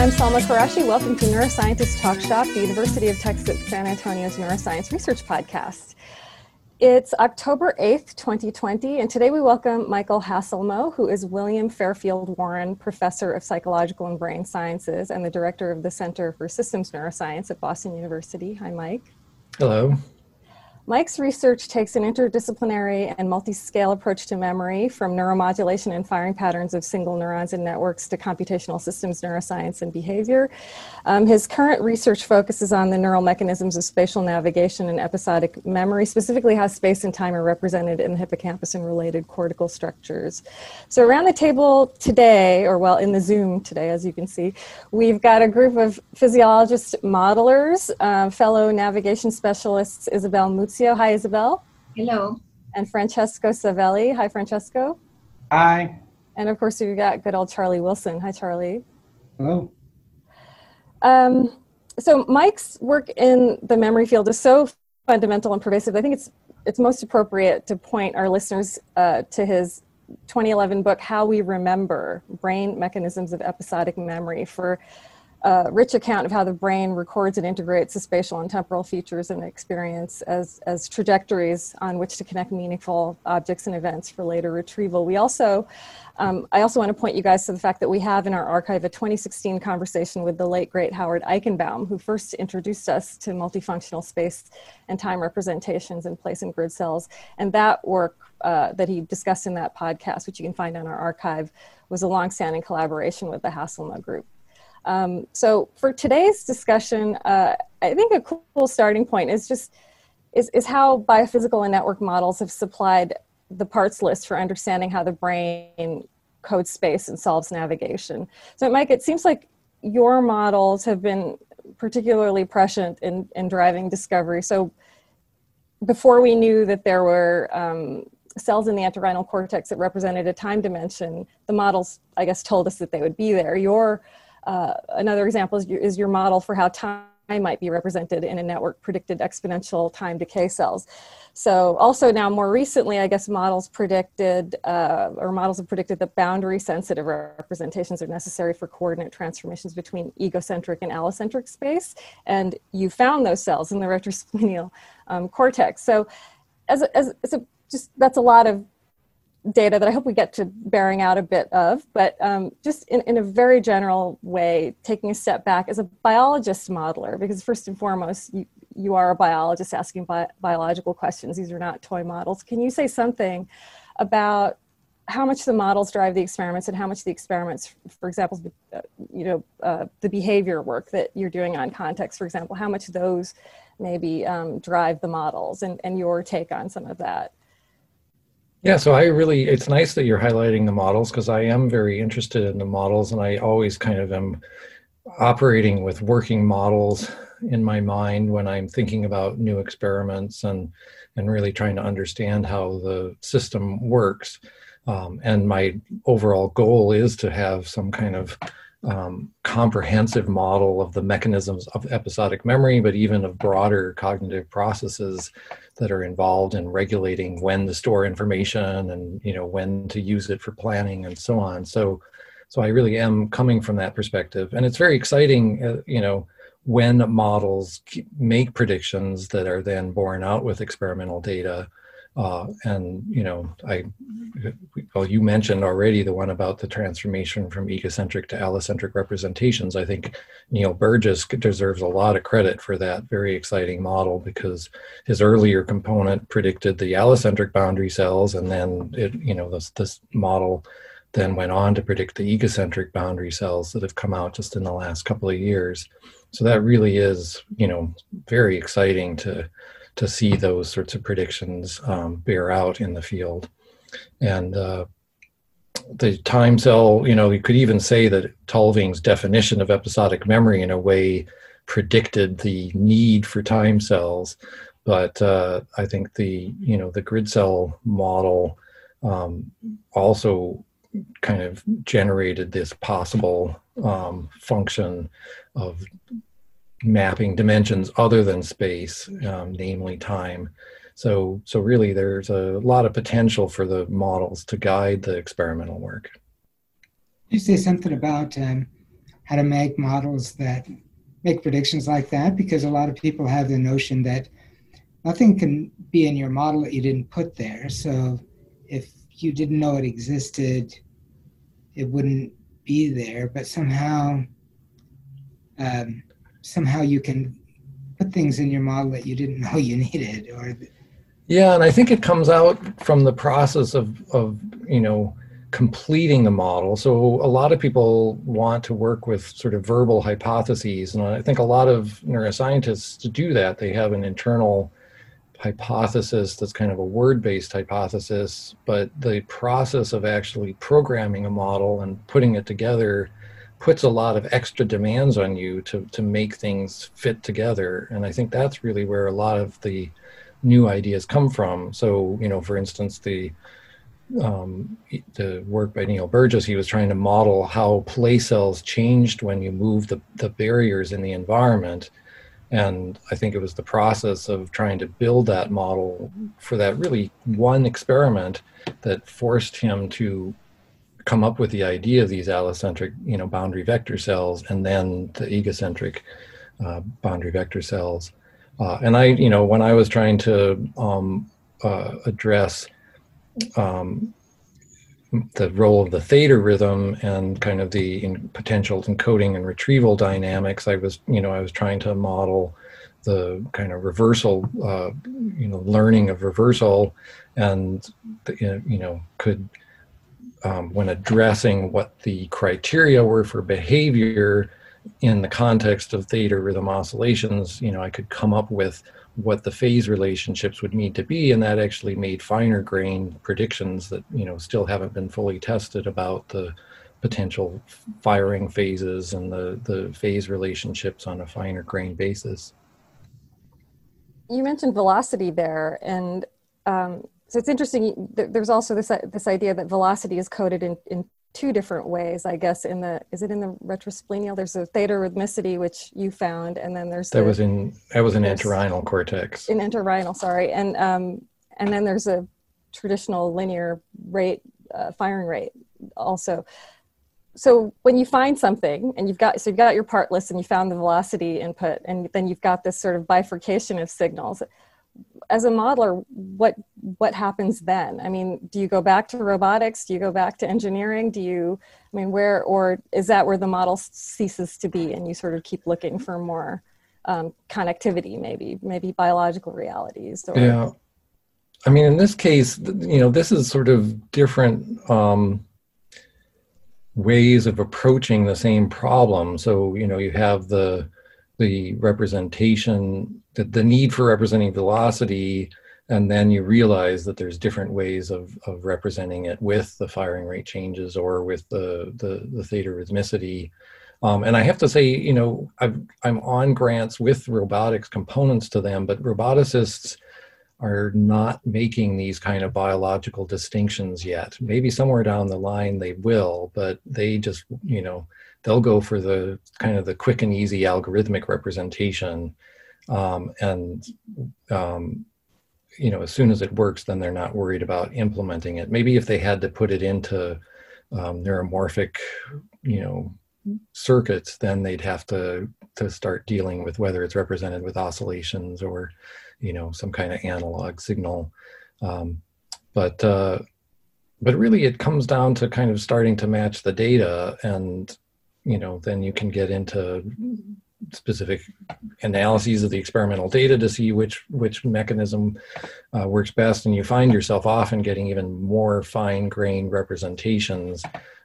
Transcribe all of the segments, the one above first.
I'm Salma Quraishi. Welcome to Neuroscientist Talk Shop, the University of Texas at San Antonio's Neuroscience Research Podcast. It's October 8th, 2020, and today we welcome Michael Hasselmo, who is William Fairfield Warren Professor of Psychological and Brain Sciences and the Director of the Center for Systems Neuroscience at Boston University. Hi, Mike. Hello. Mike's research takes an interdisciplinary and multi-scale approach to memory from neuromodulation and firing patterns of single neurons and networks to computational systems neuroscience and behavior. Um, his current research focuses on the neural mechanisms of spatial navigation and episodic memory, specifically how space and time are represented in the hippocampus and related cortical structures. So around the table today, or well, in the Zoom today, as you can see, we've got a group of physiologist modelers, uh, fellow navigation specialists, Isabel Muzzio Hi, Isabel. Hello. And Francesco Savelli. Hi, Francesco. Hi. And of course, we've got good old Charlie Wilson. Hi, Charlie. Hello. Um, so Mike's work in the memory field is so fundamental and pervasive. I think it's it's most appropriate to point our listeners uh, to his 2011 book, How We Remember: Brain Mechanisms of Episodic Memory, for a rich account of how the brain records and integrates the spatial and temporal features and experience as, as trajectories on which to connect meaningful objects and events for later retrieval. We also, um, I also want to point you guys to the fact that we have in our archive a 2016 conversation with the late great Howard Eichenbaum, who first introduced us to multifunctional space and time representations in place and grid cells. And that work uh, that he discussed in that podcast, which you can find on our archive, was a longstanding collaboration with the Hasselmo Group. Um, so for today's discussion, uh, I think a cool starting point is just is, is how biophysical and network models have supplied the parts list for understanding how the brain codes space and solves navigation. So Mike, it seems like your models have been particularly prescient in, in driving discovery. So before we knew that there were um, cells in the entorhinal cortex that represented a time dimension, the models, I guess, told us that they would be there. Your uh, another example is your, is your model for how time might be represented in a network predicted exponential time decay cells. So also now more recently, I guess models predicted, uh, or models have predicted that boundary sensitive representations are necessary for coordinate transformations between egocentric and allocentric space. And you found those cells in the retrosplenial um, cortex. So as, a, as, as a, just, that's a lot of data that I hope we get to bearing out a bit of, but um, just in, in a very general way, taking a step back as a biologist modeler, because first and foremost, you, you are a biologist asking bi- biological questions. These are not toy models. Can you say something about how much the models drive the experiments and how much the experiments, for example, uh, you know, uh, the behavior work that you're doing on context, for example, how much those maybe um, drive the models and, and your take on some of that? Yeah, so I really, it's nice that you're highlighting the models because I am very interested in the models and I always kind of am operating with working models in my mind when I'm thinking about new experiments and, and really trying to understand how the system works. Um, and my overall goal is to have some kind of um, comprehensive model of the mechanisms of episodic memory, but even of broader cognitive processes that are involved in regulating when to store information and you know when to use it for planning and so on. So, so I really am coming from that perspective, and it's very exciting, uh, you know, when models make predictions that are then borne out with experimental data uh, and you know, I well, you mentioned already the one about the transformation from egocentric to allocentric representations. I think Neil Burgess deserves a lot of credit for that very exciting model because his earlier component predicted the allocentric boundary cells, and then it, you know, this this model then went on to predict the egocentric boundary cells that have come out just in the last couple of years. So that really is, you know, very exciting to to see those sorts of predictions um, bear out in the field. And uh, the time cell, you know, you could even say that Tulving's definition of episodic memory in a way predicted the need for time cells. But uh, I think the, you know, the grid cell model um, also kind of generated this possible um, function of mapping dimensions other than space, um, namely time. So, so really, there's a lot of potential for the models to guide the experimental work. You say something about um, how to make models that make predictions like that because a lot of people have the notion that nothing can be in your model that you didn't put there. So if you didn't know it existed, it wouldn't be there. But somehow, um, somehow you can put things in your model that you didn't know you needed. Or yeah, and I think it comes out from the process of of you know completing the model. So a lot of people want to work with sort of verbal hypotheses, and I think a lot of neuroscientists to do that they have an internal hypothesis that's kind of a word-based hypothesis, but the process of actually programming a model and putting it together puts a lot of extra demands on you to to make things fit together. And I think that's really where a lot of the new ideas come from. So, you know, for instance, the um, the work by Neil Burgess, he was trying to model how place cells changed when you move the, the barriers in the environment. And I think it was the process of trying to build that model for that really one experiment that forced him to come up with the idea of these allocentric, you know, boundary vector cells and then the egocentric uh, boundary vector cells. Uh, and I, you know, when I was trying to um, uh, address um, the role of the theta rhythm and kind of the in potential encoding and retrieval dynamics. I was, you know, I was trying to model the kind of reversal, uh, you know, learning of reversal, and you know, could um, when addressing what the criteria were for behavior in the context of theta rhythm oscillations, you know, I could come up with what the phase relationships would need to be and that actually made finer grain predictions that you know still haven't been fully tested about the potential firing phases and the the phase relationships on a finer grain basis. You mentioned velocity there and um, so it's interesting there's also this this idea that velocity is coded in, in two different ways, I guess. In the is it in the retrosplenial? There's a theta rhythmicity which you found, and then there's that the, was in that was in entorhinal cortex. In entorhinal, sorry, and um, and then there's a traditional linear rate uh, firing rate also. So when you find something and you've got so you've got your part list and you found the velocity input and then you've got this sort of bifurcation of signals as a modeler what what happens then? I mean do you go back to robotics? Do you go back to engineering? Do you i mean where or is that where the model ceases to be and you sort of keep looking for more um, connectivity maybe maybe biological realities or? Yeah. I mean in this case you know this is sort of different um, ways of approaching the same problem. So you know you have the the representation, the, the need for representing velocity, and then you realize that there's different ways of, of representing it with the firing rate changes or with the, the, the theta rhythmicity. Um, and I have to say, you know, I've i am on grants with robotics components to them, but roboticists are not making these kind of biological distinctions yet. Maybe somewhere down the line they will, but they just, you know, they'll go for the kind of the quick and easy algorithmic representation um, and um, you know as soon as it works then they're not worried about implementing it. Maybe if they had to put it into um, neuromorphic you know circuits then they'd have to to start dealing with whether it's represented with oscillations or you know some kind of analog signal. Um, but uh, but really it comes down to kind of starting to match the data and you know, then you can get into specific analyses of the experimental data to see which which mechanism uh, works best, and you find yourself often getting even more fine-grained representations.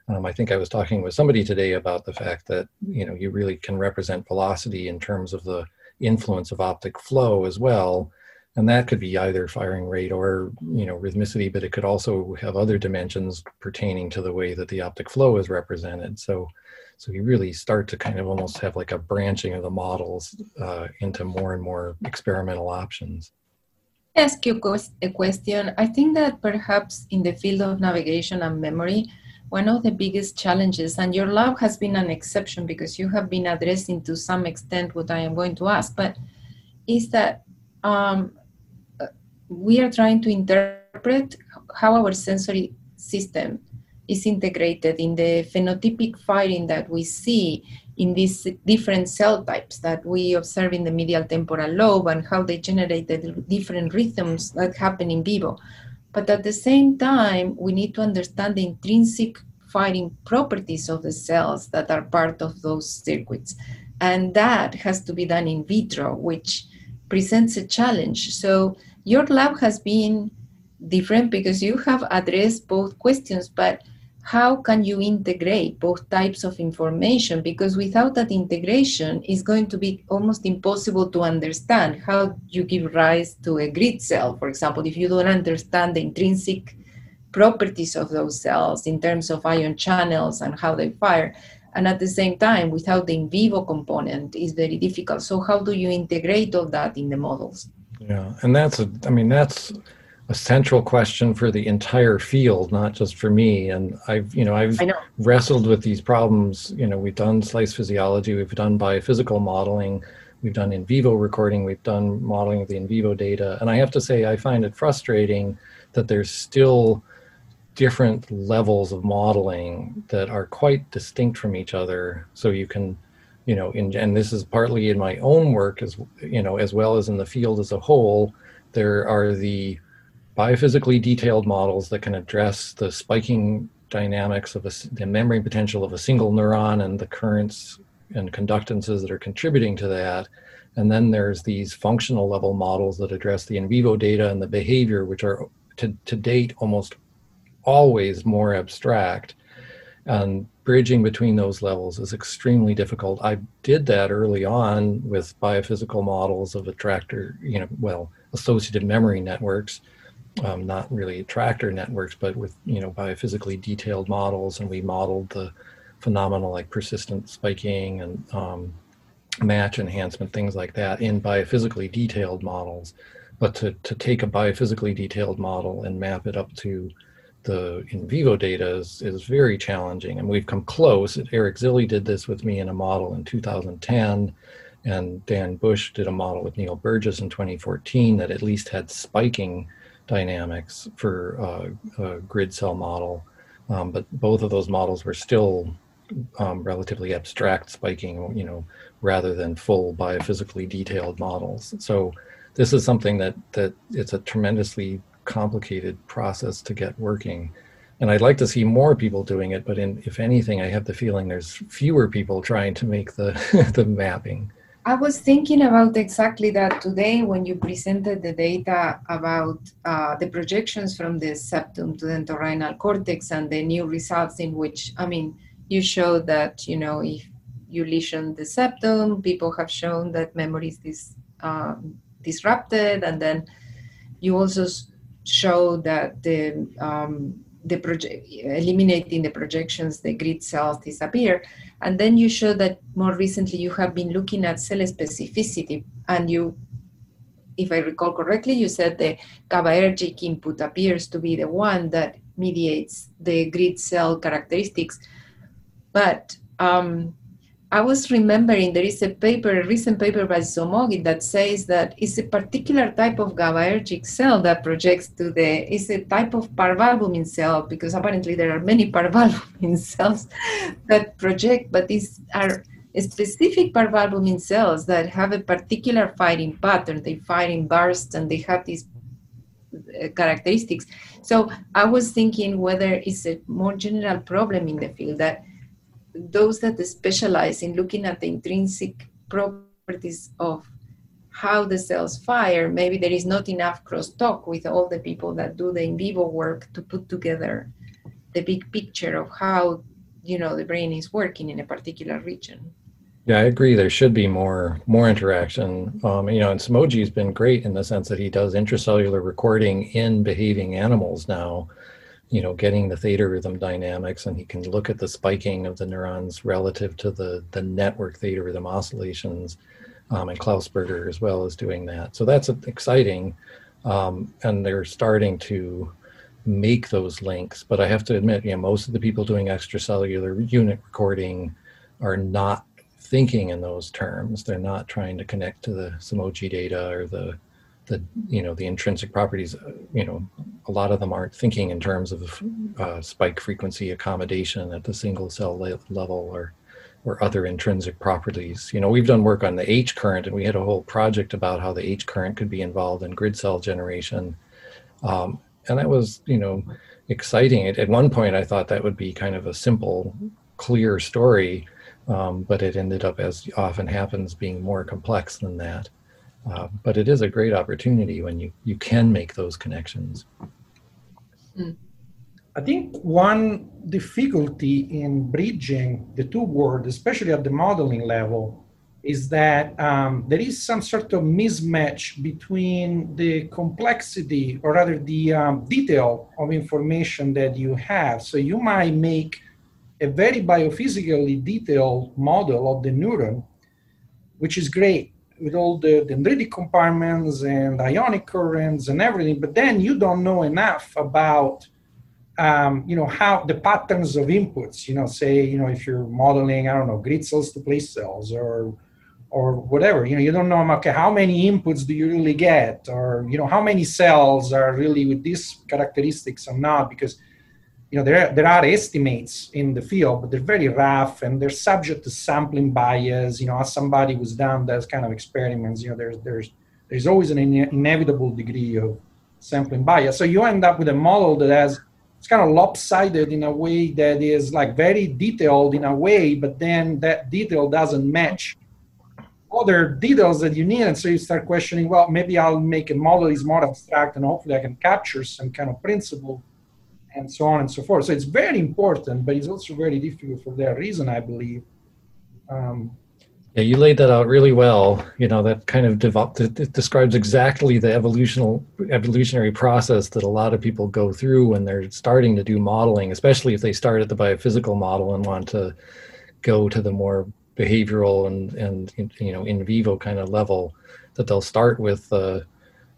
Um, I think I was talking with somebody today about the fact that you know you really can represent velocity in terms of the influence of optic flow as well, and that could be either firing rate or you know rhythmicity, but it could also have other dimensions pertaining to the way that the optic flow is represented. So so you really start to kind of almost have like a branching of the models uh, into more and more experimental options. Ask you a question. I think that perhaps in the field of navigation and memory, one of the biggest challenges, and your lab has been an exception because you have been addressing to some extent what I am going to ask, but is that um, we are trying to interpret how our sensory system is integrated in the phenotypic firing that we see in these different cell types that we observe in the medial temporal lobe and how they generate the different rhythms that happen in vivo. But at the same time, we need to understand the intrinsic firing properties of the cells that are part of those circuits. And that has to be done in vitro, which presents a challenge. So your lab has been different because you have addressed both questions, but how can you integrate both types of information? Because without that integration, it's going to be almost impossible to understand how you give rise to a grid cell, for example, if you don't understand the intrinsic properties of those cells in terms of ion channels and how they fire. And at the same time, without the in vivo component, is very difficult. So, how do you integrate all that in the models? Yeah, and that's a, I mean, that's a central question for the entire field, not just for me. And I've, you know, I've know. wrestled with these problems. You know, we've done slice physiology, we've done biophysical modeling, we've done in vivo recording, we've done modeling of the in vivo data. And I have to say, I find it frustrating that there's still different levels of modeling that are quite distinct from each other. So you can, you know, in, and this is partly in my own work as, you know, as well as in the field as a whole, there are the biophysically detailed models that can address the spiking dynamics of a, the membrane potential of a single neuron and the currents and conductances that are contributing to that. And then there's these functional level models that address the in vivo data and the behavior, which are to, to date almost always more abstract. And bridging between those levels is extremely difficult. I did that early on with biophysical models of attractor, you know, well, associative memory networks um, not really attractor networks, but with you know biophysically detailed models, and we modeled the phenomena like persistent spiking and um, match enhancement, things like that, in biophysically detailed models. But to, to take a biophysically detailed model and map it up to the in vivo data is, is very challenging. And we've come close. Eric Zilli did this with me in a model in 2010. And Dan Bush did a model with Neil Burgess in 2014 that at least had spiking dynamics for uh, a grid cell model, um, but both of those models were still um, relatively abstract spiking, you know, rather than full biophysically detailed models. So this is something that that it's a tremendously complicated process to get working. And I'd like to see more people doing it, but in, if anything, I have the feeling there's fewer people trying to make the the mapping. I was thinking about exactly that today when you presented the data about uh, the projections from the septum to the entorhinal cortex and the new results in which, I mean, you showed that, you know, if you lesion the septum, people have shown that memory is dis, uh, disrupted. And then you also show that the um, the project eliminating the projections the grid cells disappear and then you show that more recently you have been looking at cell specificity. And you if i recall correctly you said the gabaergic input appears to be the one that mediates the grid cell characteristics. But um, I was remembering there is a paper, a recent paper by Somogyi that says that it's a particular type of GABAergic cell that projects to the, it's a type of parvalbumin cell because apparently there are many parvalbumin cells that project, but these are specific parvalbumin cells that have a particular firing pattern. They fire in bursts and they have these uh, characteristics. So I was thinking whether it's a more general problem in the field that those that specialize in looking at the intrinsic properties of how the cells fire, maybe there is not enough crosstalk with all the people that do the in vivo work to put together the big picture of how you know the brain is working in a particular region. Yeah, I agree. There should be more more interaction. Um, you know, and Somogyi has been great in the sense that he does intracellular recording in behaving animals now you know, getting the theta rhythm dynamics, and he can look at the spiking of the neurons relative to the the network theta rhythm oscillations. Um, and Klausberger as well is doing that. So that's exciting, um, and they're starting to make those links. But I have to admit, you know, most of the people doing extracellular unit recording are not thinking in those terms. They're not trying to connect to the Somogyi data or the the you know the intrinsic properties you know a lot of them aren't thinking in terms of uh, spike frequency accommodation at the single cell le- level or or other intrinsic properties. You know, we've done work on the H current, and we had a whole project about how the H current could be involved in grid cell generation, um, and that was you know exciting. At, at one point, I thought that would be kind of a simple, clear story, um, but it ended up, as often happens, being more complex than that. Uh, but it is a great opportunity when you you can make those connections. Mm. I think one difficulty in bridging the two worlds, especially at the modeling level, is that um, there is some sort of mismatch between the complexity, or rather the um, detail of information that you have. So you might make a very biophysically detailed model of the neuron, which is great with all the dendritic compartments and ionic currents and everything, but then you don't know enough about um, you know how the patterns of inputs you know say you know if you're modeling i don't know grid cells to place cells or or whatever you know you don't know okay how many inputs do you really get? Or you know how many cells are really with these characteristics or not? Because you know there, there are estimates in the field but they're very rough and they're subject to sampling bias. You know as somebody who's done those kind of experiments you know there's there's there's always an ine- inevitable degree of sampling bias. So you end up with a model that has it's kind of lopsided in a way that is like very detailed in a way, but then that detail doesn't match other details that you need. And so you start questioning, well, maybe I'll make a model is more abstract and hopefully I can capture some kind of principle and so on and so forth. So it's very important, but it's also very difficult for that reason, I believe. Um, yeah, you laid that out really well. You know, that kind of developed, it describes exactly the evolutional evolutionary process that a lot of people go through when they're starting to do modeling, especially if they start at the biophysical model and want to go to the more behavioral and and you know in vivo kind of level. That they'll start with uh,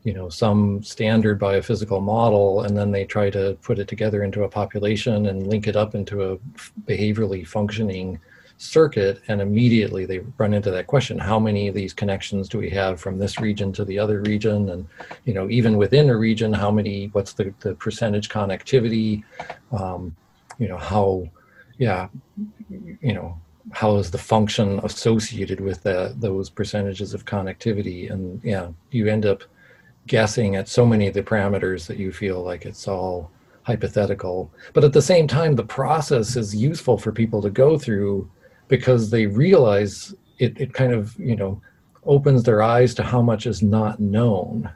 you know some standard biophysical model and then they try to put it together into a population and link it up into a behaviorally functioning circuit and immediately they run into that question how many of these connections do we have from this region to the other region? And you know even within a region how many what's the, the percentage connectivity? Um, you know how yeah you know how is the function associated with that those percentages of connectivity? And yeah you end up guessing at so many of the parameters that you feel like it's all hypothetical. But at the same time the process is useful for people to go through because they realize it, it kind of you know opens their eyes to how much is not known.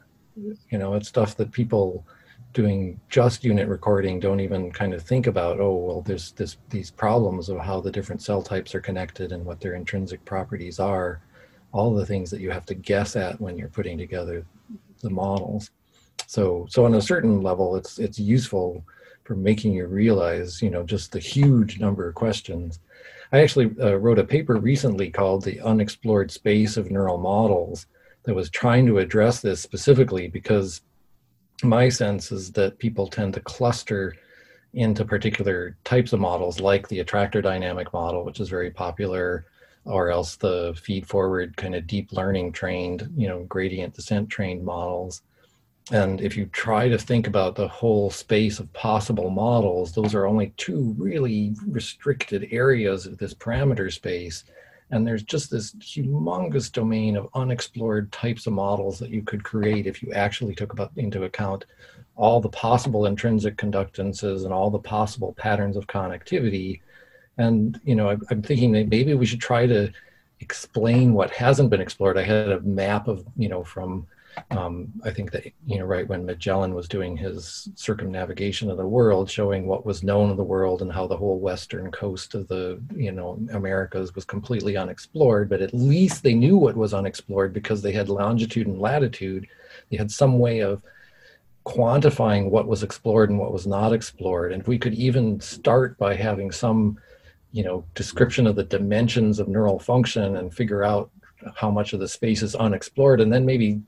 You know it's stuff that people doing just unit recording don't even kind of think about oh well there's this these problems of how the different cell types are connected and what their intrinsic properties are. All the things that you have to guess at when you're putting together the models. So so on a certain level it's it's useful for making you realize you know just the huge number of questions. I actually uh, wrote a paper recently called The Unexplored Space of Neural Models that was trying to address this specifically because my sense is that people tend to cluster into particular types of models like the attractor dynamic model, which is very popular, or else the feed forward kind of deep learning trained, you know, gradient descent trained models. And if you try to think about the whole space of possible models, those are only two really restricted areas of this parameter space. And there's just this humongous domain of unexplored types of models that you could create if you actually took about into account all the possible intrinsic conductances and all the possible patterns of connectivity. And you know, I'm thinking that maybe we should try to explain what hasn't been explored. I had a map of you know from um, I think that, you know, right when Magellan was doing his circumnavigation of the world, showing what was known of the world and how the whole western coast of the, you know, Americas was completely unexplored, but at least they knew what was unexplored because they had longitude and latitude. They had some way of quantifying what was explored and what was not explored. And if we could even start by having some, you know, description of the dimensions of neural function and figure out how much of the space is unexplored, and then maybe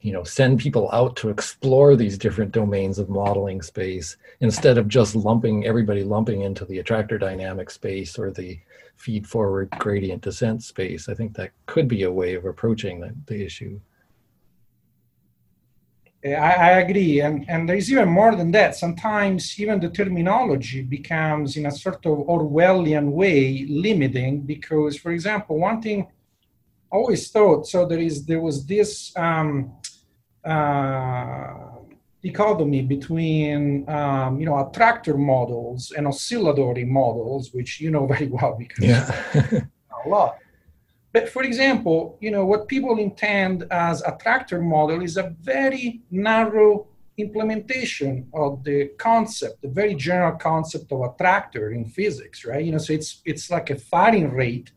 you know send people out to explore these different domains of modeling space instead of just lumping everybody lumping into the attractor dynamic space or the feed forward gradient descent space. I think that could be a way of approaching the, the issue I, I, agree, and and there is even more than that. Sometimes even the terminology becomes, in a sort of Orwellian way, limiting. Because, for example, one thing I always thought so there is there was this um, uh, dichotomy between um, you know attractor models and oscillatory models, which you know very well because yeah. a lot. But for example, you know, what people intend as attractor model is a very narrow implementation of the concept, the very general concept of attractor in physics, right? You know, so it's it's like a firing rate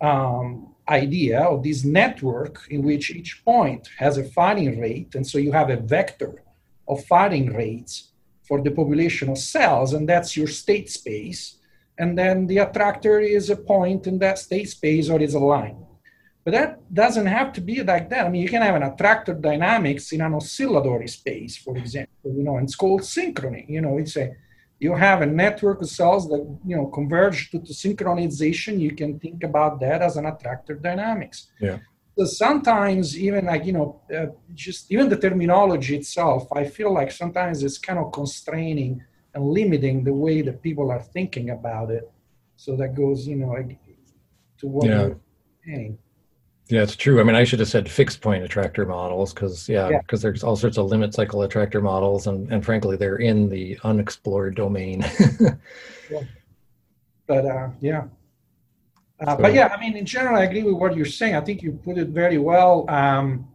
um, idea of this network in which each point has a firing rate, and so you have a vector of firing rates for the population of cells, and that's your state space and then the attractor is a point in that state space or is a line. But that doesn't have to be like that. I mean, you can have an attractor dynamics in an oscillatory space, for example, you know, and it's called synchrony. You know, it's a you have a network of cells that you know converge to, to synchronization. You can think about that as an attractor dynamics. Yeah. So sometimes even like you know, uh, just even the terminology itself, I feel like sometimes it's kind of constraining and limiting the way that people are thinking about it. So that goes, you know, to what yeah. you're saying. Yeah, it's true. I mean, I should have said fixed point attractor models because, yeah, because yeah. there's all sorts of limit cycle attractor models, and, and frankly, they're in the unexplored domain. yeah. But uh, yeah, uh, so, but yeah, I mean, in general, I agree with what you're saying. I think you put it very well. Um,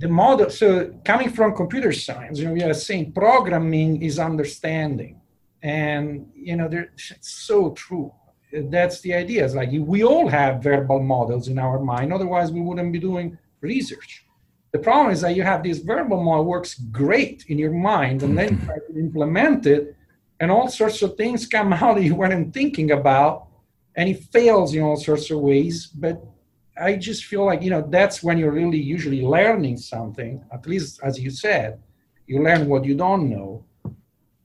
the model, so coming from computer science, you know, we are saying programming is understanding. And, you know, it's so true. That's the idea. It's like we all have verbal models in our mind. Otherwise, we wouldn't be doing research. The problem is that you have this verbal model works great in your mind, and then mm-hmm. you try to implement it, and all sorts of things come out that you weren't thinking about, and it fails in all sorts of ways. But I just feel like, you know, that's when you're really usually learning something, at least as you said, you learn what you don't know.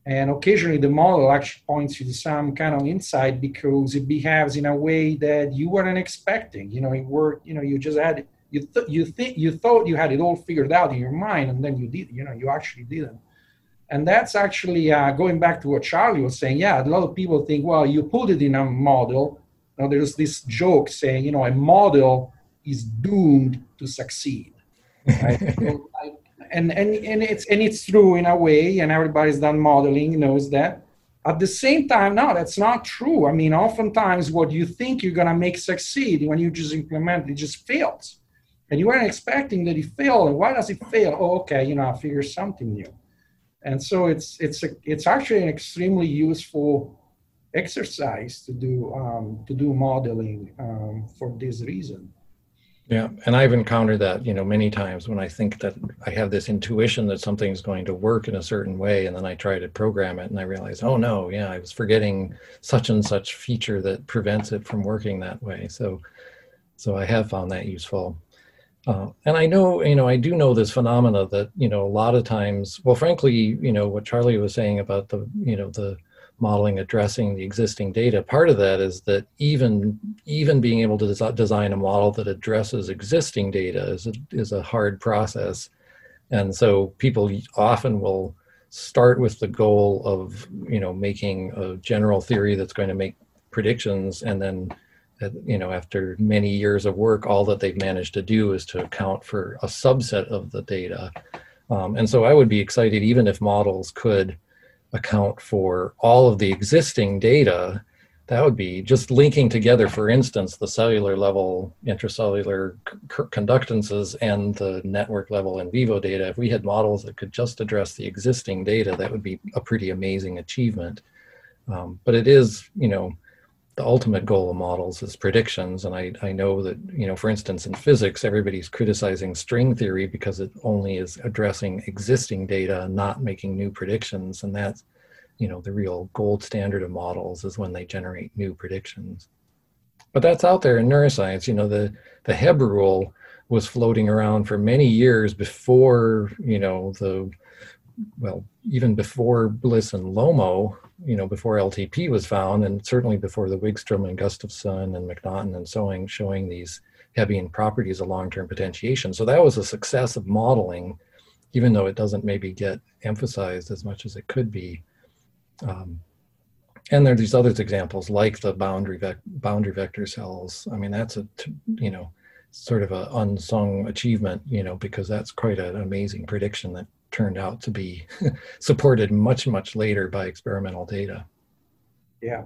And occasionally the model actually points you to some kind of insight because it behaves in a way that you weren't expecting. You know, it worked, you know, you just had, you, th- you think, you thought you had it all figured out in your mind and then you did, you know, you actually didn't. And that's actually uh, going back to what Charlie was saying. Yeah, a lot of people think, well, you put it in a model now, there's this joke saying, you know, a model is doomed to succeed. Right? so I, and, and, and, it's, and it's true in a way, and everybody's done modeling knows that. At the same time, no, that's not true. I mean, oftentimes what you think you're going to make succeed when you just implement it just fails. And you weren't expecting that it failed. And why does it fail? Oh, okay, you know, I figure something new. And so it's, it's, a, it's actually an extremely useful exercise to do um, to do modeling um, for this reason. Yeah, and I've encountered that, you know, many times when I think that I have this intuition that something's going to work in a certain way, and then I try to program it, and I realize, oh no, yeah, I was forgetting such and such feature that prevents it from working that way. So, so I have found that useful. Uh, and I know, you know, I do know this phenomena that, you know, a lot of times, well, frankly, you know, what Charlie was saying about the, you know, the modeling addressing the existing data. Part of that is that even even being able to des- design a model that addresses existing data is a, is a hard process. And so people often will start with the goal of you know making a general theory that's going to make predictions. And then you know after many years of work all that they've managed to do is to account for a subset of the data. Um, and so i would be excited even if models could account for all of the existing data, that would be just linking together, for instance, the cellular level intracellular conductances and the network level in vivo data. If we had models that could just address the existing data, that would be a pretty amazing achievement. Um, but it is, you know, the ultimate goal of models is predictions. And I, I know that, you know, for instance, in physics, everybody's criticizing string theory because it only is addressing existing data, not making new predictions. And that's, you know, the real gold standard of models is when they generate new predictions. But that's out there in neuroscience. You know, the, the Hebb rule was floating around for many years before, you know, the, well, even before Bliss and Lomo, you know, before LTP was found, and certainly before the Wigstrom and Gustafson and McNaughton and on, showing these Hebbian properties of long-term potentiation. So that was a success of modeling even though it doesn't maybe get emphasized as much as it could be. Um, and there are these other examples like the boundary vec- boundary vector cells. I mean, that's a you know sort of an unsung achievement, you know, because that's quite an amazing prediction that turned out to be supported much much later by experimental data. Yeah.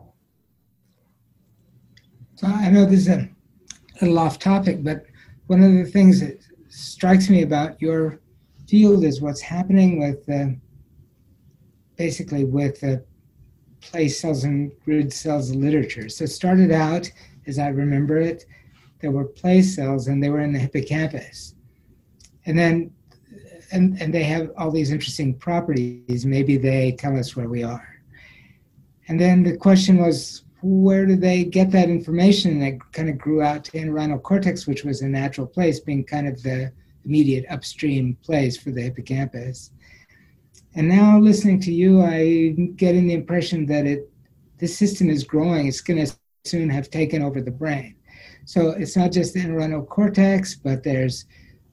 So I know this is a little off topic, but one of the things that strikes me about your field is what's happening with uh, basically with uh, place cells and grid cells literature. So it started out, as I remember it, there were place cells and they were in the hippocampus. And then and, and they have all these interesting properties. Maybe they tell us where we are. And then the question was, where do they get that information? And it kind of grew out to entorhinal cortex, which was a natural place, being kind of the immediate upstream place for the hippocampus. And now listening to you, I'm getting the impression that it this system is growing. It's going to soon have taken over the brain. So it's not just the entorhinal cortex, but there's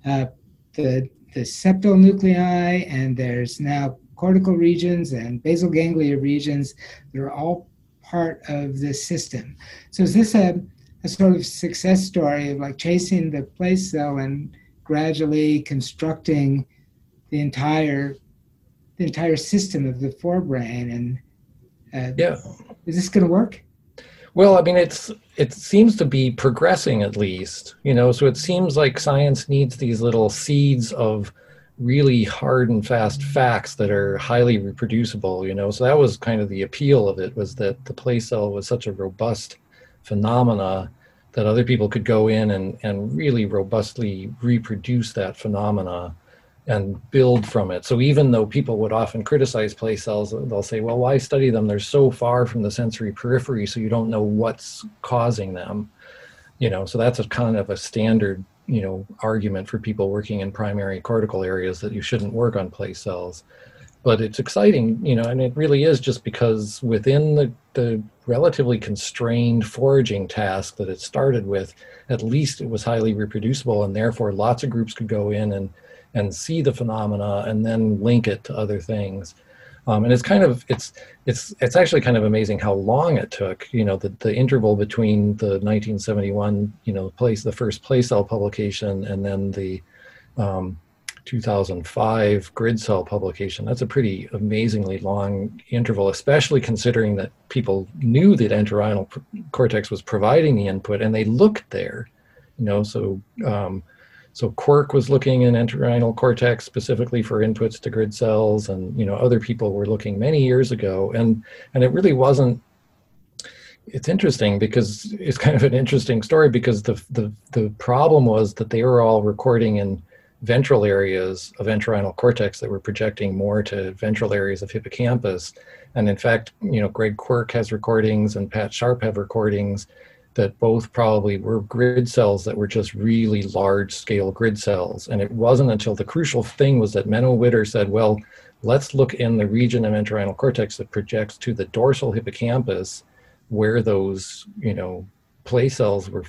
uh, the the septal nuclei, and there's now cortical regions and basal ganglia regions that are all part of this system. So is this a, a sort of success story of like chasing the place cell and gradually constructing the entire the entire system of the forebrain and uh, yeah is this going to work well i mean it's it seems to be progressing at least you know so it seems like science needs these little seeds of really hard and fast facts that are highly reproducible you know? So that was kind of the appeal of it was that the place cell was such a robust phenomena that other people could go in and, and really robustly reproduce that phenomena and build from it. So even though people would often criticize place cells, they'll say, well, why study them? They're so far from the sensory periphery, so you don't know what's causing them. You know, so that's a kind of a standard, you know, argument for people working in primary cortical areas that you shouldn't work on place cells. But it's exciting, you know, and it really is just because within the, the relatively constrained foraging task that it started with, at least it was highly reproducible and therefore lots of groups could go in and and see the phenomena and then link it to other things. Um, and it's kind of it's it's it's actually kind of amazing how long it took. You know, the the interval between the 1971 you know place the first place cell publication and then the um, 2005 grid cell publication. That's a pretty amazingly long interval, especially considering that people knew that entorhinal cortex was providing the input and they looked there. You know, so um, so Quirk was looking in entorhinal cortex specifically for inputs to grid cells, and you know other people were looking many years ago, and and it really wasn't. It's interesting because it's kind of an interesting story because the the the problem was that they were all recording in ventral areas of entorhinal cortex that were projecting more to ventral areas of hippocampus, and in fact, you know Greg Quirk has recordings and Pat Sharp have recordings that both probably were grid cells that were just really large scale grid cells. And it wasn't until the crucial thing was that Menno Witter said, well, let's look in the region of entorhinal cortex that projects to the dorsal hippocampus where those, you know, place cells were,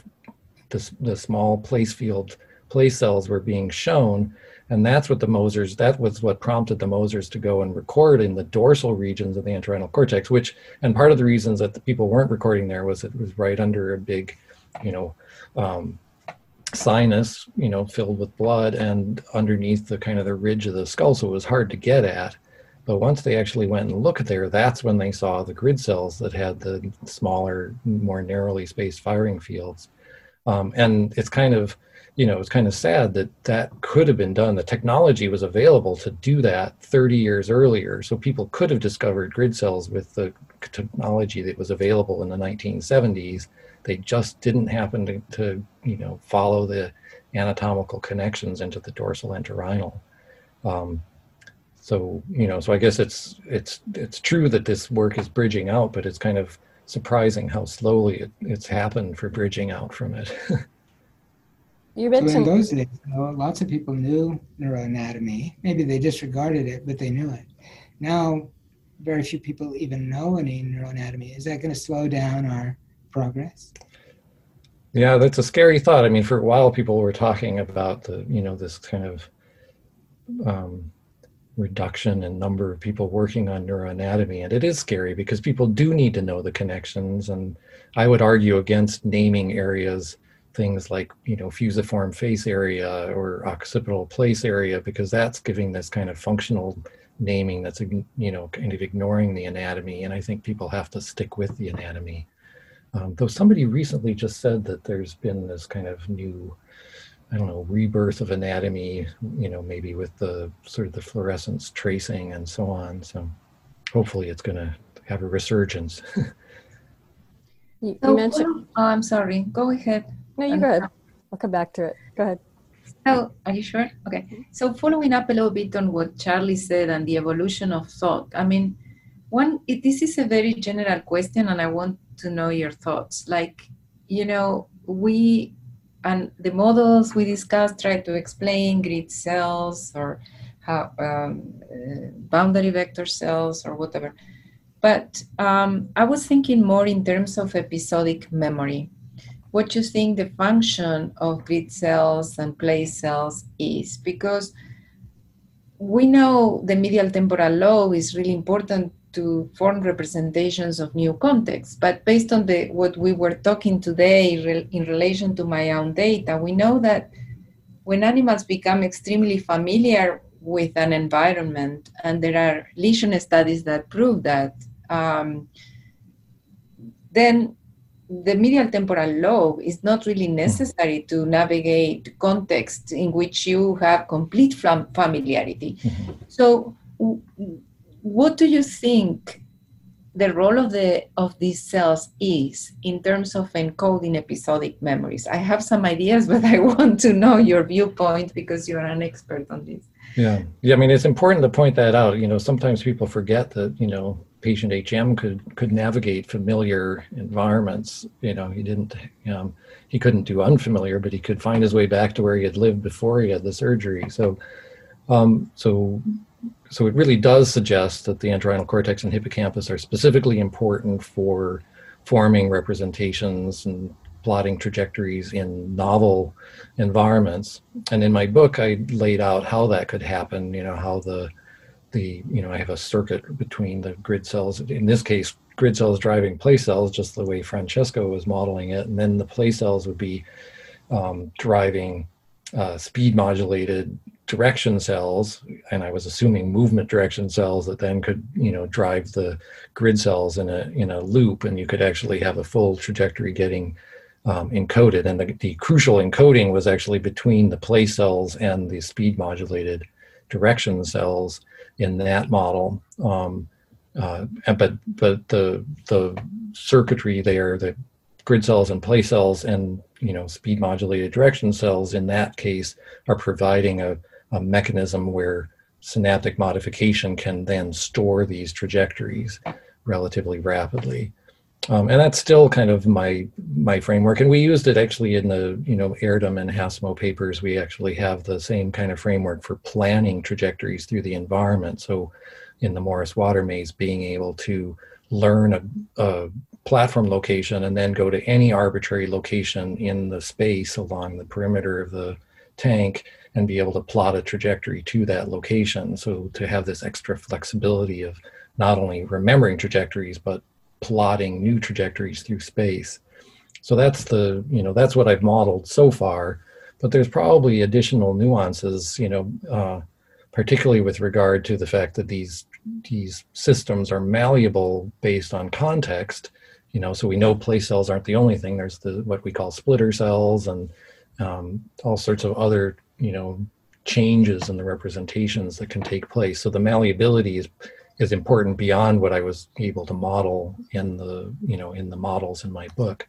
the, the small place field place cells were being shown and that's what the Mosers, that was what prompted the Mosers to go and record in the dorsal regions of the entorhinal cortex, which, and part of the reasons that the people weren't recording there was it was right under a big, you know, um, sinus, you know, filled with blood and underneath the kind of the ridge of the skull. So it was hard to get at. But once they actually went and looked there, that's when they saw the grid cells that had the smaller, more narrowly spaced firing fields. Um, and it's kind of, you know, it's kind of sad that that could have been done. The technology was available to do that 30 years earlier. So people could have discovered grid cells with the technology that was available in the 1970s. They just didn't happen to, to you know, follow the anatomical connections into the dorsal entorhinal. Um, so, you know, so I guess it's, it's, it's true that this work is bridging out, but it's kind of surprising how slowly it, it's happened for bridging out from it. You So in those days, you know, lots of people knew neuroanatomy. Maybe they disregarded it, but they knew it. Now, very few people even know any neuroanatomy. Is that going to slow down our progress? Yeah, that's a scary thought. I mean, for a while, people were talking about the, you know, this kind of um, reduction in number of people working on neuroanatomy. And it is scary because people do need to know the connections. And I would argue against naming areas things like, you know, fusiform face area or occipital place area, because that's giving this kind of functional naming that's, you know, kind of ignoring the anatomy. And I think people have to stick with the anatomy. Um, though somebody recently just said that there's been this kind of new I don't know, rebirth of anatomy, you know, maybe with the sort of the fluorescence tracing and so on. So hopefully it's going to have a resurgence. you, you mentioned. Oh, I'm sorry. Go ahead. No, you go ahead. I'll come back to it. Go ahead. So, are you sure? Okay. So, following up a little bit on what Charlie said and the evolution of thought, I mean, one, it, this is a very general question, and I want to know your thoughts. Like, you know, we and the models we discussed try to explain grid cells or how, um, uh, boundary vector cells or whatever. But um, I was thinking more in terms of episodic memory. What you think the function of grid cells and place cells is, because we know the medial temporal lobe is really important to form representations of new contexts. But based on the what we were talking today in relation to my own data, we know that when animals become extremely familiar with an environment, and there are lesion studies that prove that, um, then the medial temporal lobe is not really necessary to navigate contexts in which you have complete familiarity. Mm-hmm. So what do you think the role of the of these cells is in terms of encoding episodic memories? I have some ideas, but I want to know your viewpoint because you're an expert on this. Yeah, yeah. I mean, it's important to point that out. You know, sometimes people forget that you know patient HM could could navigate familiar environments. You know, he didn't. Um, he couldn't do unfamiliar, but he could find his way back to where he had lived before he had the surgery. So, um, so so it really does suggest that the entorhinal cortex and hippocampus are specifically important for forming representations and plotting trajectories in novel environments. And in my book, I laid out how that could happen. You know how the the you know I have a circuit between the grid cells. In this case, grid cells driving place cells, just the way Francesco was modeling it, and then the place cells would be um, driving uh, speed modulated direction cells. And i was assuming movement direction cells that then could you know drive the grid cells in a in a loop. And you could actually have a full trajectory getting um, encoded. And the, the crucial encoding was actually between the place cells and the speed modulated direction cells in that model um, uh, but but the the circuitry there the grid cells and place cells and you know speed modulated direction cells in that case are providing a a mechanism where synaptic modification can then store these trajectories relatively rapidly. Um, and that's still kind of my my framework. And we used it actually in the you know Erdem and Hasselmo papers. We actually have the same kind of framework for planning trajectories through the environment. So in the Morris water maze, being able to learn a, a platform location and then go to any arbitrary location in the space along the perimeter of the tank and be able to plot a trajectory to that location. So to have this extra flexibility of not only remembering trajectories, but plotting new trajectories through space. So that's the, you know, that's what I've modeled so far. But there's probably additional nuances, you know, uh, particularly with regard to the fact that these these systems are malleable based on context. You know, so we know place cells aren't the only thing. There's the what we call splitter cells and um, all sorts of other you know changes in the representations that can take place so the malleability is is important beyond what i was able to model in the you know in the models in my book.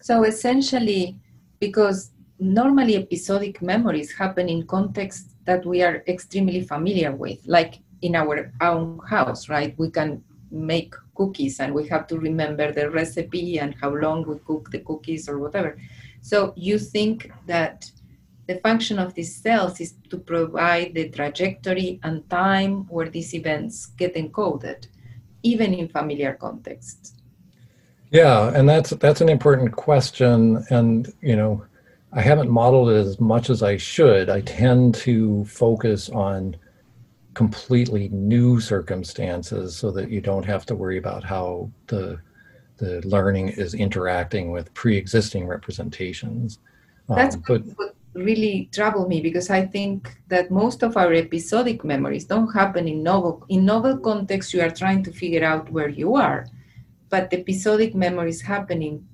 So essentially because normally episodic memories happen in contexts that we are extremely familiar with like in our own house right? We can make cookies and we have to remember the recipe and how long we cook the cookies or whatever. So you think that the function of these cells is to provide the trajectory and time where these events get encoded, even in familiar contexts. Yeah, and that's that's an important question. And you know, I haven't modeled it as much as I should. I tend to focus on completely new circumstances so that you don't have to worry about how the the learning is interacting with pre-existing representations. That's um, but, what really trouble me because I think that most of our episodic memories don't happen in novel in novel context. You are trying to figure out where you are, but episodic memories happening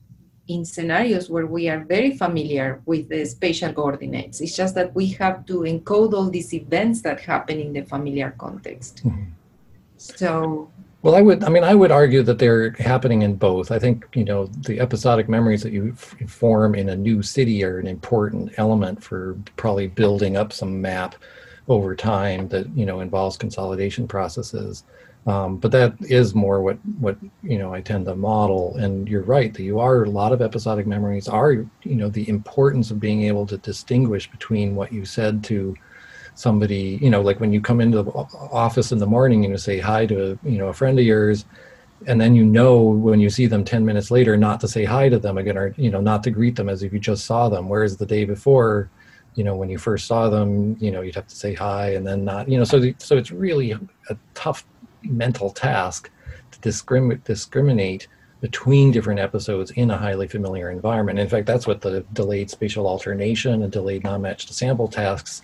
in scenarios where we are very familiar with the spatial coordinates. It's just that we have to encode all these events that happen in the familiar context. Mm-hmm. So well, I would. I mean, I would argue that they're happening in both. I think you know the episodic memories that you f- form in a new city are an important element for probably building up some map over time that you know involves consolidation processes. Um, but that is more what what you know I tend to model. And you're right that you are a lot of episodic memories are you know the importance of being able to distinguish between what you said to somebody, you know, like when you come into the office in the morning and you say hi to, you know, a friend of yours, and then you know when you see them 10 minutes later not to say hi to them again or, you know, not to greet them as if you just saw them. Whereas the day before, you know, when you first saw them, you know, you'd have to say hi and then not, you know, so, the, so it's really a tough mental task to discriminate, discriminate between different episodes in a highly familiar environment. In fact, that's what the delayed spatial alternation and delayed non-matched sample tasks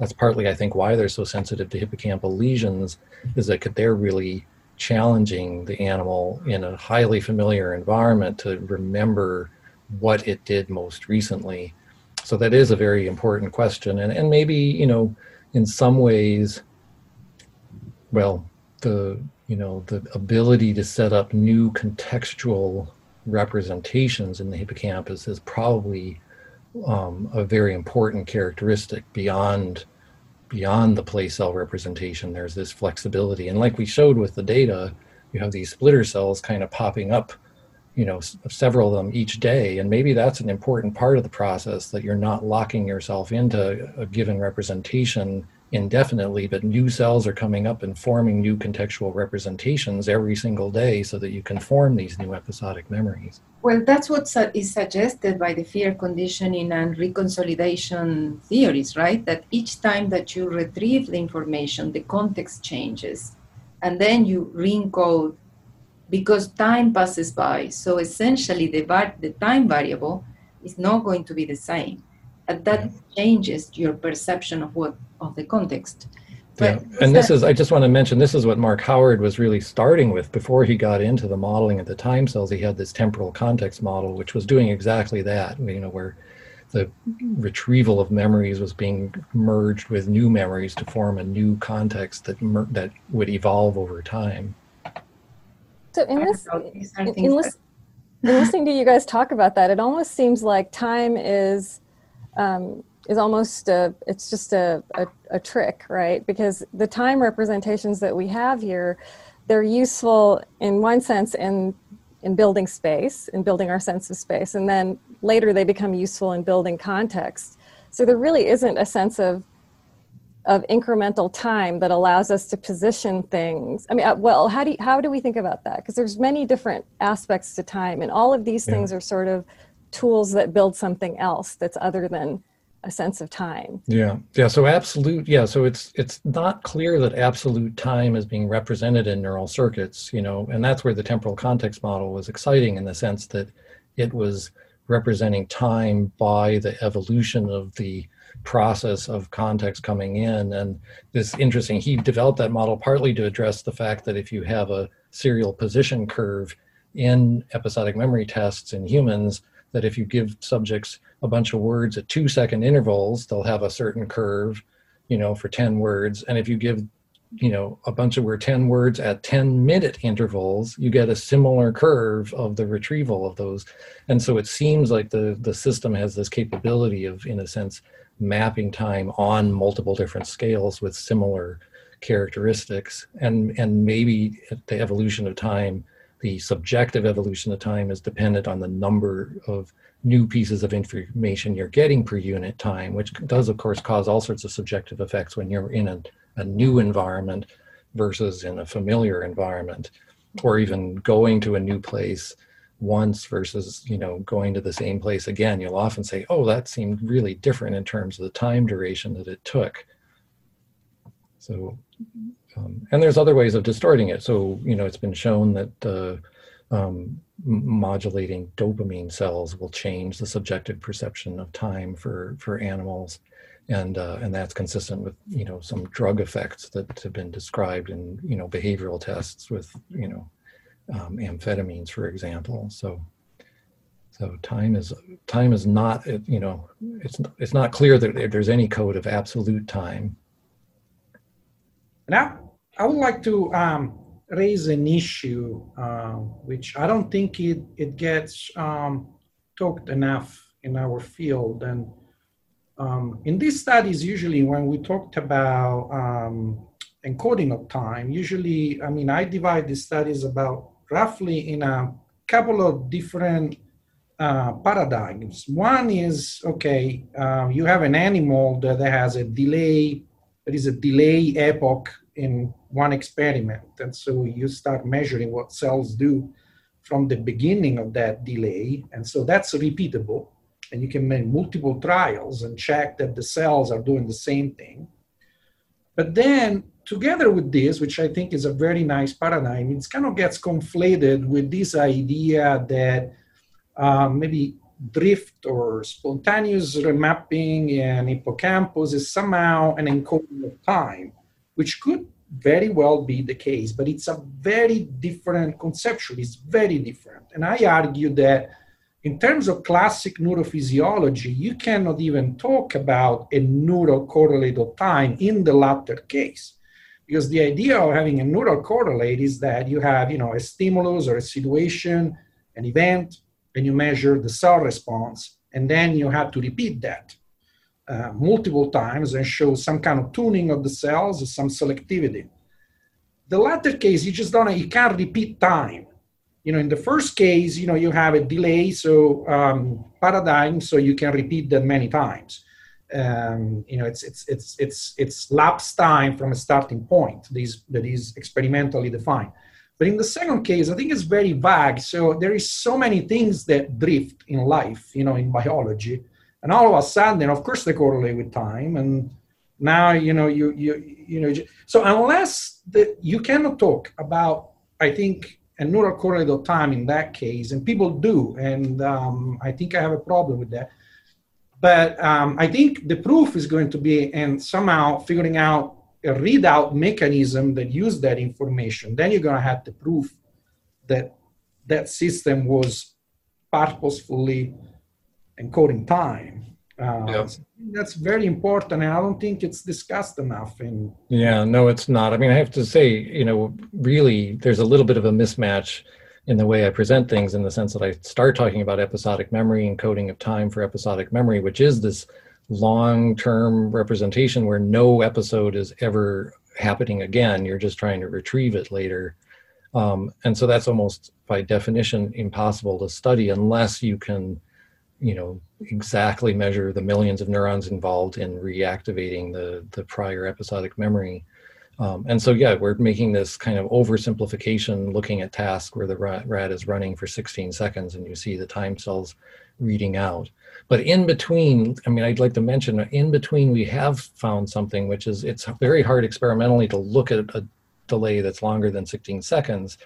that's partly I think why they're so sensitive to hippocampal lesions is that they're really challenging the animal in a highly familiar environment to remember what it did most recently. So that is a very important question. And, and maybe, you know, in some ways, well, the, you know, the ability to set up new contextual representations in the hippocampus is probably um, a very important characteristic beyond beyond the place cell representation. There's this flexibility, and like we showed with the data, you have these splitter cells kind of popping up, you know, s- several of them each day, and maybe that's an important part of the process that you're not locking yourself into a given representation indefinitely, but new cells are coming up and forming new contextual representations every single day so that you can form these new episodic memories. Well, that's what is suggested by the fear conditioning and reconsolidation theories, right? That each time that you retrieve the information, the context changes, and then you re-encode because time passes by. So essentially, the, var- the time variable is not going to be the same. And that mm-hmm. changes your perception of what of the context. But yeah. And this is, I just want to mention, this is what Marc Howard was really starting with before he got into the modeling of the time cells. He had this temporal context model, which was doing exactly that, you know, where the retrieval of memories was being merged with new memories to form a new context that mer- that would evolve over time. So in this, in, in, list, in listening to you guys talk about that, it almost seems like time is um, is almost a, it's just a, a, a, trick, right? Because the time representations that we have here, they're useful in one sense in in building space, in building our sense of space, and then later they become useful in building context. So there really isn't a sense of of incremental time that allows us to position things. I mean, uh, well, how do you, how do we think about that? Because there's many different aspects to time, and all of these yeah. things are sort of tools that build something else that's other than a sense of time. Yeah. Yeah so absolute yeah so it's it's not clear that absolute time is being represented in neural circuits you know and that's where the temporal context model was exciting in the sense that it was representing time by the evolution of the process of context coming in. And this interesting he developed that model partly to address the fact that if you have a serial position curve in episodic memory tests in humans that if you give subjects a bunch of words at two second intervals, they'll have a certain curve, you know, for 10 words. And if you give, you know, a bunch of word 10 words at 10 minute intervals, you get a similar curve of the retrieval of those. And so it seems like the, the system has this capability of, in a sense, mapping time on multiple different scales with similar characteristics. And, and maybe the evolution of time the subjective evolution of time is dependent on the number of new pieces of information you're getting per unit time, which does, of course, cause all sorts of subjective effects when you're in a, a new environment versus in a familiar environment, or even going to a new place once versus you know going to the same place again you'll often say oh that seemed really different in terms of the time duration that it took So, um, and there's other ways of distorting it. So, you know, it's been shown that uh, um, modulating dopamine cells will change the subjective perception of time for for animals, and uh, and that's consistent with you know some drug effects that have been described in you know behavioral tests with you know um, amphetamines, for example. So. So time is time is not you know it's it's not clear that there's any code of absolute time. Now I would like to um, raise an issue uh, which I don't think it, it gets um, talked enough in our field. And um, in these studies, usually when we talked about um, encoding of time, usually, I mean, I divide these studies about roughly in a couple of different uh, paradigms. One is okay, uh, you have an animal that has a delay, there is a delay epoch in one experiment. And so you start measuring what cells do from the beginning of that delay. And so that's repeatable. And you can make multiple trials and check that the cells are doing the same thing. But then, together with this, which I think is a very nice paradigm, it kind of gets conflated with this idea that um, maybe drift or spontaneous remapping in hippocampus is somehow an encoding of time which could very well be the case, but it's a very different conceptual, it's very different. And I argue that in terms of classic neurophysiology, you cannot even talk about a neural correlate of time in the latter case. Because the idea of having a neural correlate is that you have, you know, a stimulus or a situation, an event, and you measure the cell response, and then you have to repeat that. Uh, multiple times and show some kind of tuning of the cells, some selectivity. The latter case, you just don't, you can't repeat time. You know, in the first case, you know, you have a delay, so um, paradigm, so you can repeat that many times. Um, you know, it's it's it's it's it's lapse time from a starting point. These that is experimentally defined. But in the second case, I think it's very vague. So there is so many things that drift in life, you know, in biology and all of a sudden of course they correlate with time and now you know you you you know so unless that you cannot talk about i think a neural correlate of time in that case and people do and um, i think i have a problem with that. But um, i think the proof is going to be and somehow figuring out a readout mechanism that use that information then you're going to have the proof that that system was purposefully encoding time. Uh, yep. so that's very important, and I don't think it's discussed enough. In yeah, no, it's not. I mean, I have to say, you know, really, there's a little bit of a mismatch in the way I present things, in the sense that I start talking about episodic memory and coding of time for episodic memory, which is this long-term representation where no episode is ever happening again. You're just trying to retrieve it later. Um, and so that's almost by definition impossible to study unless you can you know exactly measure the millions of neurons involved in reactivating the the prior episodic memory. Um, and so yeah we're making this kind of oversimplification looking at tasks where the rat, rat is running for 16 seconds and you see the time cells reading out. But in between i mean i'd like to mention in between we have found something which is it's very hard experimentally to look at a delay that's longer than 16 seconds.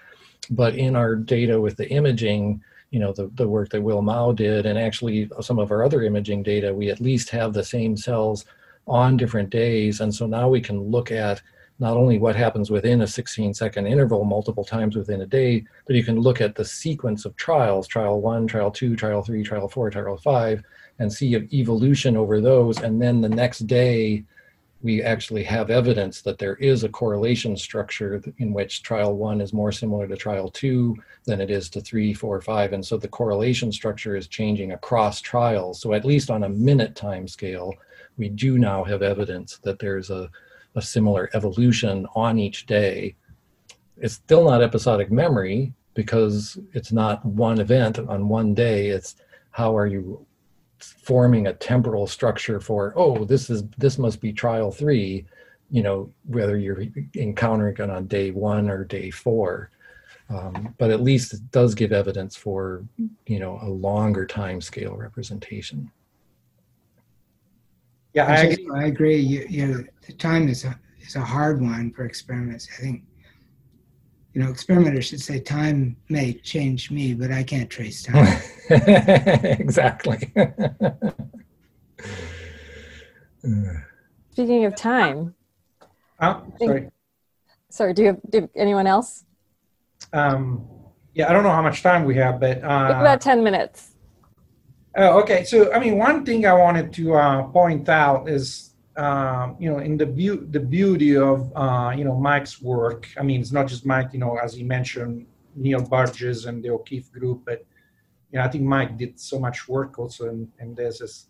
But in our data with the imaging you know the, the work that Will Mau did and actually some of our other imaging data, we at least have the same cells on different days. And so now we can look at not only what happens within a 16 second interval multiple times within a day, but you can look at the sequence of trials, trial one, trial two, trial three, trial four, trial five, and see evolution over those. And then the next day, we actually have evidence that there is a correlation structure in which trial one is more similar to trial two than it is to three, four, five. And so the correlation structure is changing across trials. So at least on a minute time scale, we do now have evidence that there's a, a similar evolution on each day. It's still not episodic memory because it's not one event on one day. It's how are you forming a temporal structure for oh this is this must be trial three you know whether you're encountering it on day one or day four. Um, but at least it does give evidence for you know a longer time scale representation. Yeah i, I agree. You, you know, the time is a, is a hard one for experiments. I think you know, experimenters should say time may change me, but I can't trace time. exactly. Speaking of time, uh, sorry. Sorry, do you have, do anyone else? Um, yeah, I don't know how much time we have, but uh, about ten minutes. Oh, okay. So, I mean, one thing I wanted to uh, point out is um, you know, in the view, the beauty of uh, you know Mike's work. I mean, it's not just Mike. You know, as he mentioned, Neil Burgess and the O'Keefe Group, but you know, I think Mike did so much work also in, in this. Is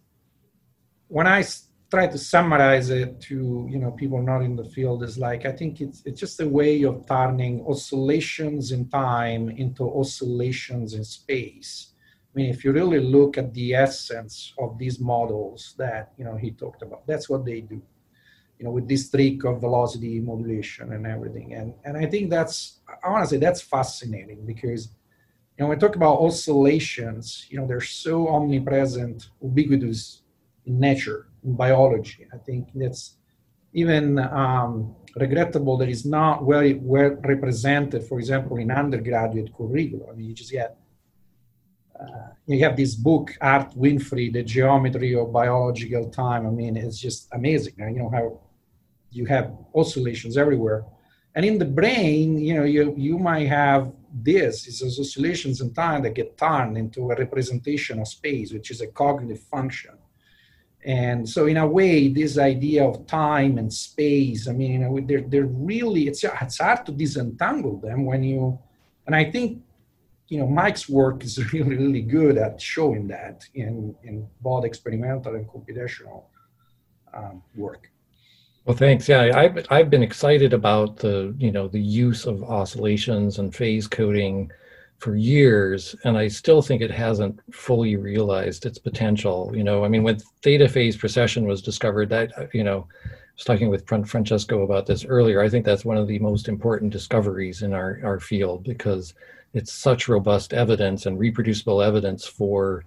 when I try to summarize it to you know people not in the field is like I think it's it's just a way of turning oscillations in time into oscillations in space I mean, if you really look at the essence of these models that you know he talked about, that's what they do. You know, with this trick of velocity modulation and everything. And and I think that's I want to say that's fascinating because you know when we talk about oscillations, you know, they're so omnipresent, ubiquitous in nature, in biology. I think that's even um, regrettable that it's not very well represented, for example, in undergraduate curricula. I mean, you just get Uh, you have this book, Art Winfree, The Geometry of Biological Time. I mean, it's just amazing. You know how you have oscillations everywhere. And in the brain, you know, you, you might have this, it's oscillations in time that get turned into a representation of space, which is a cognitive function. And so in a way, this idea of time and space, I mean, you know, they're, they're really, it's, it's hard to disentangle them when you, and I think you know, Mike's work is really, really good at showing that in, in both experimental and computational um, work. Well, thanks. Yeah, I've I've been excited about the you know the use of oscillations and phase coding for years, and I still think it hasn't fully realized its potential. You know, I mean, when theta phase precession was discovered, that you know, I was talking with Francesco about this earlier. I think that's one of the most important discoveries in our our field because it's such robust evidence and reproducible evidence for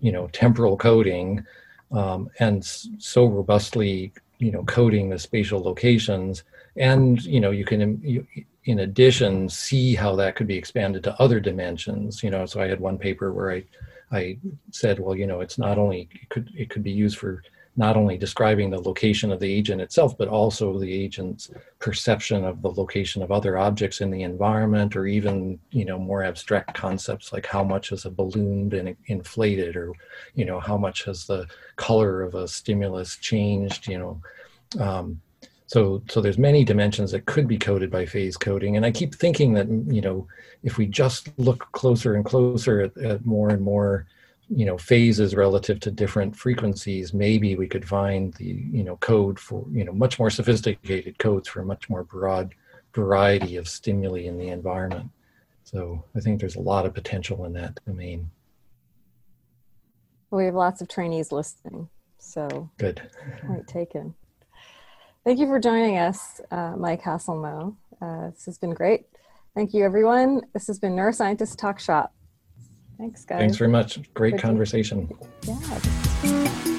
you know temporal coding um, and so robustly you know coding the spatial locations. And you know you can you, in addition see how that could be expanded to other dimensions you know. So i had one paper where i i said well you know it's not only it could it could be used for not only describing the location of the agent itself, but also the agent's perception of the location of other objects in the environment, or even you know more abstract concepts like how much has a balloon been inflated, or you know how much has the color of a stimulus changed. You know, um, so so there's many dimensions that could be coded by phase coding, and I keep thinking that you know if we just look closer and closer at, at more and more you know phases relative to different frequencies maybe we could find the you know code for you know much more sophisticated codes for a much more broad variety of stimuli in the environment. So i think there's a lot of potential in that domain. We have lots of trainees listening so. Good. Point taken. Thank you for joining us uh, mike hasselmo. Uh, this has been great. Thank you everyone. This has been neuroscientist talk shop Thanks, guys. Thanks very much. Great Good conversation. Yeah.